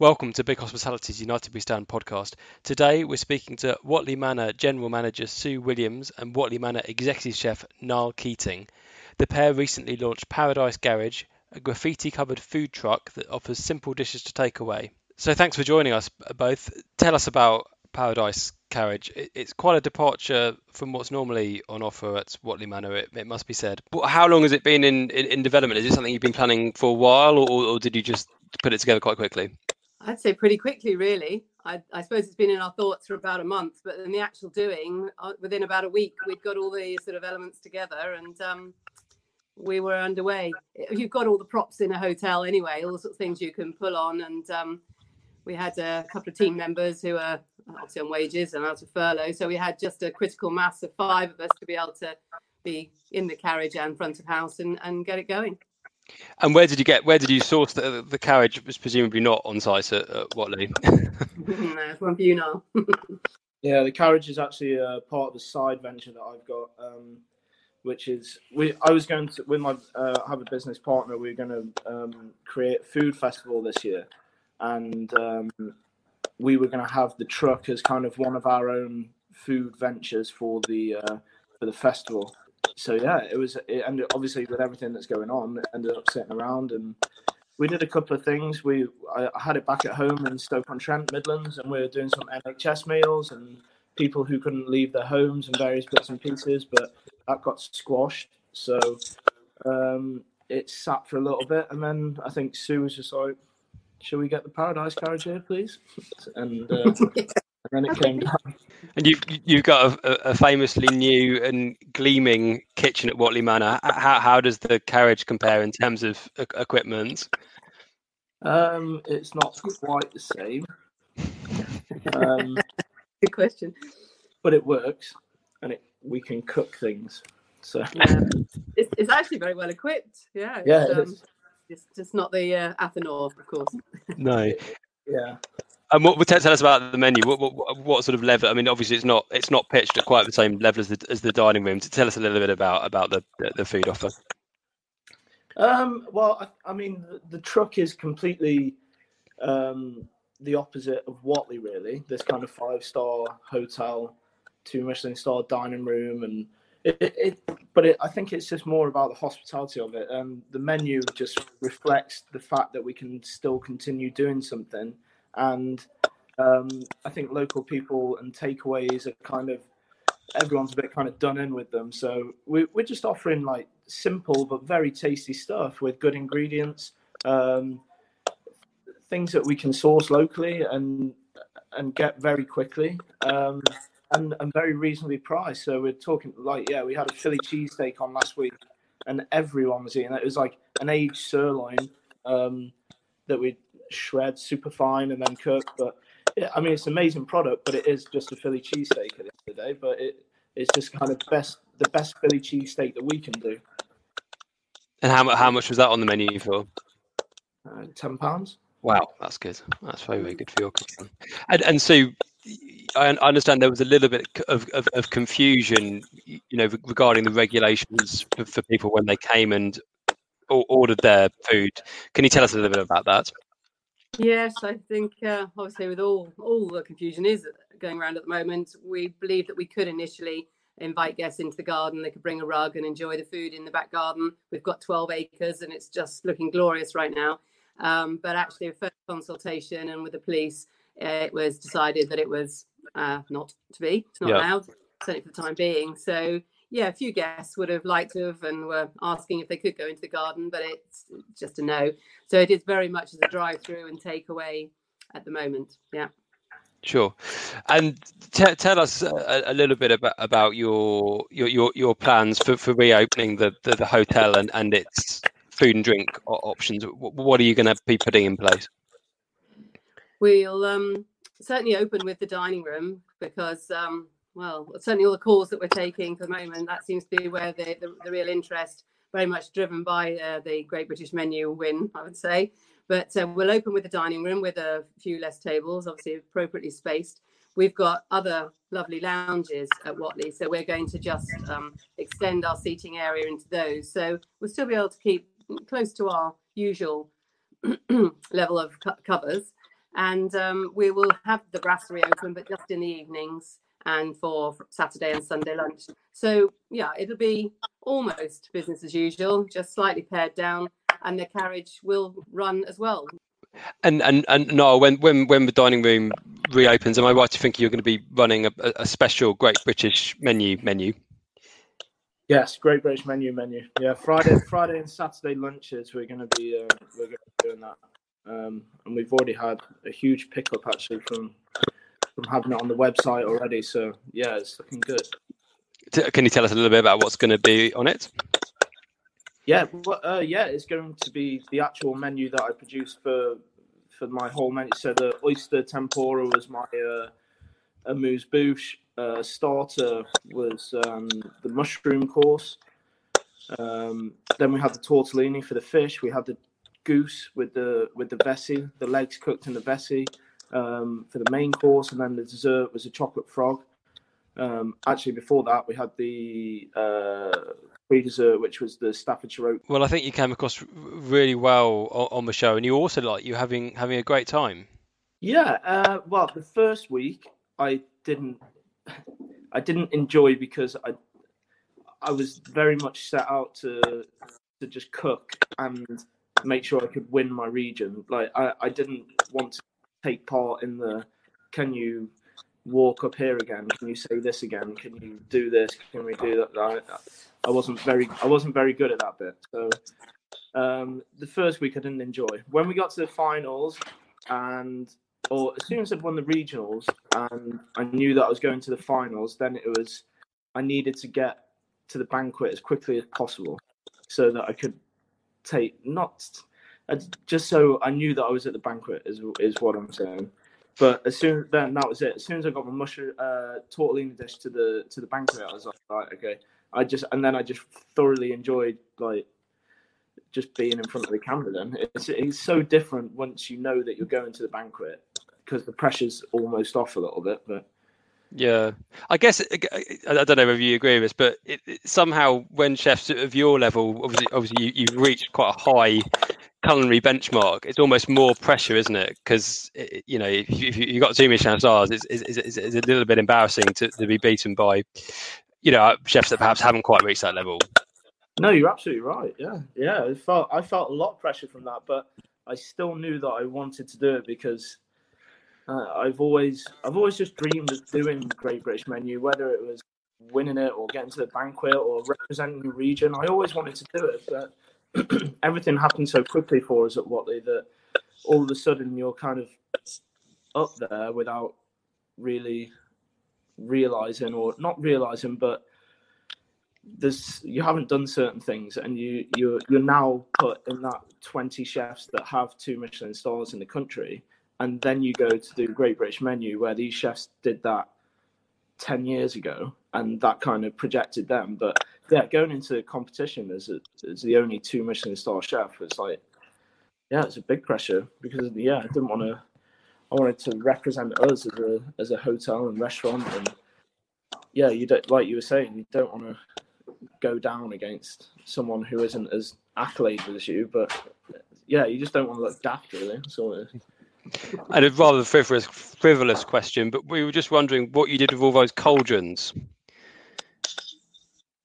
Welcome to Big Hospitality's United We Stand podcast. Today we're speaking to Whatley Manor General Manager Sue Williams and Whatley Manor Executive Chef Niall Keating. The pair recently launched Paradise Garage, a graffiti covered food truck that offers simple dishes to take away. So thanks for joining us both. Tell us about Paradise Garage. It's quite a departure from what's normally on offer at Whatley Manor, it, it must be said. How long has it been in, in, in, development? Is it something you've been planning for a while or, or did you just put it together quite quickly? I'd say pretty quickly, really. I, I, suppose it's been in our thoughts for about a month, but in the actual doing, uh, within about a week, we'd got all the sort of elements together and um, we were underway. You've got all the props in a hotel anyway, all the sort of things you can pull on. And um, we had a couple of team members who are obviously on wages and out of furlough. So we had just a critical mass of five of us to be able to be in the carriage and front of house and, and get it going. And where did you get? Where did you source the, the carriage? Was presumably not on site at, at Whatley. no, one for you now. yeah, the carriage is actually a part of a side venture that I've got, um, which is we. I was going to with my uh, have a business partner. We are going to um, create food festival this year, and um, we were going to have the truck as kind of one of our own food ventures for the uh, for the festival so yeah, it was. It ended obviously with everything that's going on, ended up sitting around and we did a couple of things. We I, had it back at home in Stoke on Trent, Midlands, and we were doing some NHS meals and people who couldn't leave their homes and various bits and pieces, but that got squashed. So um, it sat for a little bit, and then I think Sue was just like, "Shall we get the Paradise carriage here, please?" And uh, and it came down. And you've you've got a, a, famously new and gleaming kitchen at Whatley Manor. How how does the carriage compare in terms of equipment? Um, it's not quite the same. Um, Good question. But it works, and it we can cook things. So yeah. it's, it's actually very well equipped. Yeah. Yeah. It's, um, it's just not the uh, Athanor, of course. No. yeah. And what would tell us about the menu? What, what, what, sort of level? I mean, obviously, it's not it's not pitched at quite the same level as the as the dining room. To tell us a little bit about about the the, food offer. Um, well, I, I mean, the, the, truck is completely um, the opposite of Whatley, really. This kind of five star hotel, two Michelin star dining room, and it, it, it but it, I think it's just more about the hospitality of it. And the menu just reflects the fact that we can still continue doing something and um, I think local people and takeaways are kind of everyone's a bit kind of done in with them. So we, we're just offering like simple but very tasty stuff with good ingredients, um, things that we can source locally and and get very quickly. Um, and, and very reasonably priced. So we're talking like, yeah, we had a Philly cheesesteak on last week and everyone was eating it. It was like an aged sirloin um, that we shred super fine and then cook. But yeah, I mean, it's an amazing product, but it is just a Philly cheesesteak at the end of the day. But it it's just kind of best the best Philly cheesesteak that we can do. And how how much was that on the menu for? Uh, Ten pounds. Wow, that's good. That's very very good for your cooking. And and so I understand there was a little bit of, of, of confusion, you know, regarding the regulations for, for, people when they came and ordered their food. Can you tell us a little bit about that? Yes, I think uh, obviously with all all the confusion is going around at the moment, we believe that we could initially invite guests into the garden. They could bring a rug and enjoy the food in the back garden. We've got 12 acres and it's just looking glorious right now. Um, but actually, a first consultation and with the police, uh, it was decided that it was uh, not to be. It's not yeah. allowed, certainly for the time being. So yeah, a few guests would have liked to have and were asking if they could go into the garden, but it's just a no. So it is very much as a drive through and takeaway at the moment. Yeah. Sure, and t- tell us a, a, little bit about, about your, your your your plans for, for reopening the, the, the hotel and, and its food and drink options. What are you going to be putting in place? We'll um, certainly open with the dining room because um, well, certainly all the calls that we're taking for the moment, that seems to be where the, the, the real interest, very much driven by uh, the Great British Menu win, I would say. But uh, we'll open with the dining room with a few less tables, obviously appropriately spaced. We've got other lovely lounges at Whatley, so we're going to just um, extend our seating area into those. So we'll still be able to keep close to our usual level of co- covers, and um, we will have the brasserie open, but just in the evenings and for Saturday and Sunday lunch. So yeah, it'll be almost business as usual, just slightly pared down, and the carriage will run as well. And and and no, when when when the dining room reopens, am I right to think you're going to be running a, a special Great British menu menu? Yes, Great British menu menu. Yeah, Friday Friday and Saturday lunches. We're going to be uh, we're going to be doing that, um, and we've already had a huge pickup actually from from having it on the website already. So yeah, it's looking good. Can you tell us a little bit about what's going to be on it? Yeah, well, uh, yeah, it's going to be the actual menu that I produced for for my whole menu. So the oyster tempura was my uh, amuse bouche. Uh, starter was um, the mushroom course. Um, then we had the tortellini for the fish. We had the goose with the with the vessie, the legs cooked in the vessie um, for the main course, and then the dessert was a chocolate frog. Um, actually, before that, we had the uh, dessert, which was the Staffordshire oat. Well, I think you came across really well on, the show, and you also like you having having a great time. Yeah, uh, well, the first week I didn't, I didn't enjoy because I, I was very much set out to to just cook and make sure I could win my region. Like I, I didn't want to take part in the can you walk up here again? Can you say this again? Can you do this? Can we do that? I, wasn't very i wasn't very good at that bit. So um, the first week i didn't enjoy. When we got to the finals and or as soon as i'd won the regionals and i knew that i was going to the finals then it was i needed to get to the banquet as quickly as possible so that i could take not just so I knew that I was at the banquet is is what I'm saying. But as soon then that was it. As soon as I got my mushroom uh, tortellini dish to the to the banquet, I was like, right, okay. I just and then I just thoroughly enjoyed like just being in front of the camera. Then it's it's so different once you know that you're going to the banquet because the pressure's almost off a little bit, but. Yeah, I guess I don't know whether you agree with this, but it, it, somehow when chefs of your level, obviously, obviously you, you've reached quite a high culinary benchmark, it's almost more pressure, isn't it? Because eh, eh, you know, if, you, if you've got two Michelin stars, ah, it's, it's, it's, it's, a little bit embarrassing to, to be beaten by, you know, chefs that perhaps haven't quite reached that level. No, you're absolutely right. Yeah, yeah. I felt I felt a lot of pressure from that, but I still knew that I wanted to do it because uh, I've always I've always just dreamed of doing Great British Menu, whether it was winning it or getting to the banquet or representing the region. I always wanted to do it, but everything happened so quickly for us at Whatley that all of a sudden you're kind of up there without really realizing or not realizing, but there's you haven't done certain things and you you're you're now put in that 20 chefs that have two Michelin stars in the country. And then you go to the Great British Menu where these chefs did that 10 years ago and that kind of projected them. But yeah, going into competition as a, as the only two Michelin star chef was like, yeah, it's a big pressure because yeah, I didn't want to. I wanted to represent us as a as a hotel and restaurant, and yeah, you don't like you were saying, you don't want to go down against someone who isn't as accoladed as you, but yeah, you just don't want to look daft, really. So. And a rather frivolous, frivolous question, but we were just wondering what you did with all those cauldrons.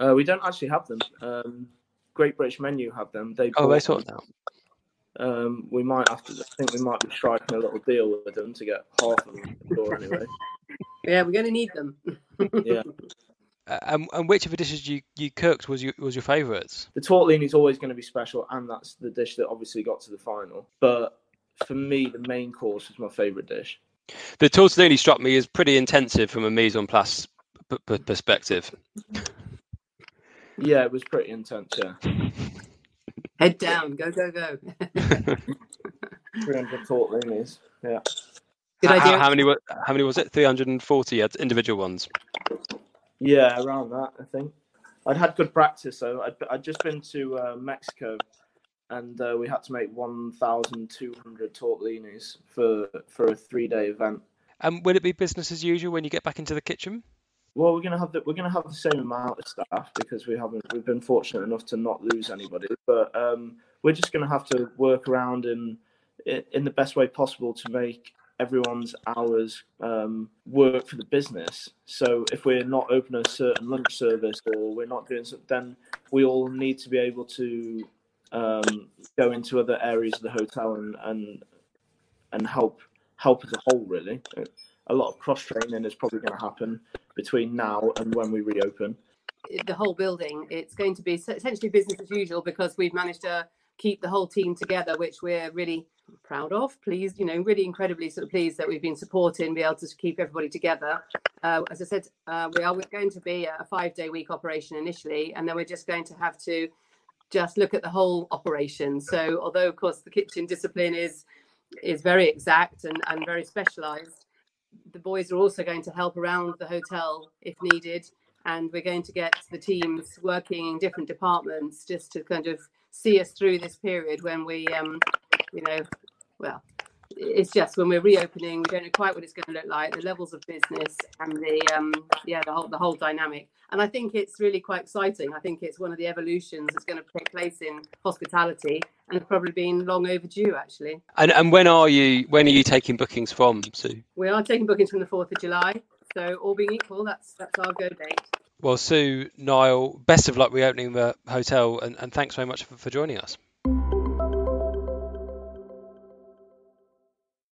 Uh, we don't actually have them. Um, Great British Menu have them. They oh, they sort them. Um, we might have to. I think we might be striking a little deal with them to get half of them the anyway. Yeah, we're going to need them. yeah. Uh, and, and which of the dishes you, you cooked was your was your favourites? The tortellini is always going to be special, and that's the dish that obviously got to the final. But for me, the main course was my favourite dish. The tortellini struck me as pretty intensive from a mise en place p- p- perspective. Yeah, it was pretty intense. Yeah. Head down, go go go. 300 tortellinis. Yeah. Good idea. How, how, many? How many was it? 340 individual ones. Yeah, around that, I think. I'd had good practice though. I'd, I'd just been to uh, Mexico, and uh, we had to make 1,200 tortellinis for for a three day event. And will it be business as usual when you get back into the kitchen? Well, we're gonna have the we're gonna have the same amount of staff because we haven't we've been fortunate enough to not lose anybody. But um, we're just gonna have to work around in in the best way possible to make everyone's hours um, work for the business. So if we're not open a certain lunch service or we're not doing something, then we all need to be able to um, go into other areas of the hotel and and and help help as a whole. Really, a lot of cross training is probably going to happen between now and when we reopen. The whole building, it's going to be essentially business as usual because we've managed to keep the whole team together, which we're really proud of. Pleased, you know, really incredibly sort of pleased that we've been supporting, be able to keep everybody together. Uh, as I said, uh, we are going to be a five-day week operation initially, and then we're just going to have to just look at the whole operation. So, although of course the kitchen discipline is is very exact and, and very specialised, the boys are also going to help around the hotel if needed, and we're going to get the teams working in different departments just to kind of see us through this period when we, um, you know, well, it's just when we're reopening, we don't know quite what it's going to look like, the levels of business and the um, yeah the whole the whole dynamic. And I think it's really quite exciting. I think it's one of the evolutions that's going to take place in hospitality, and it's probably been long overdue actually. And and when are you when are you taking bookings from, Sue? We are taking bookings from the fourth of July. So all being equal, that's that's our go date. Well, Sue, Niall, best of luck reopening the hotel, and, and thanks very much for, for joining us.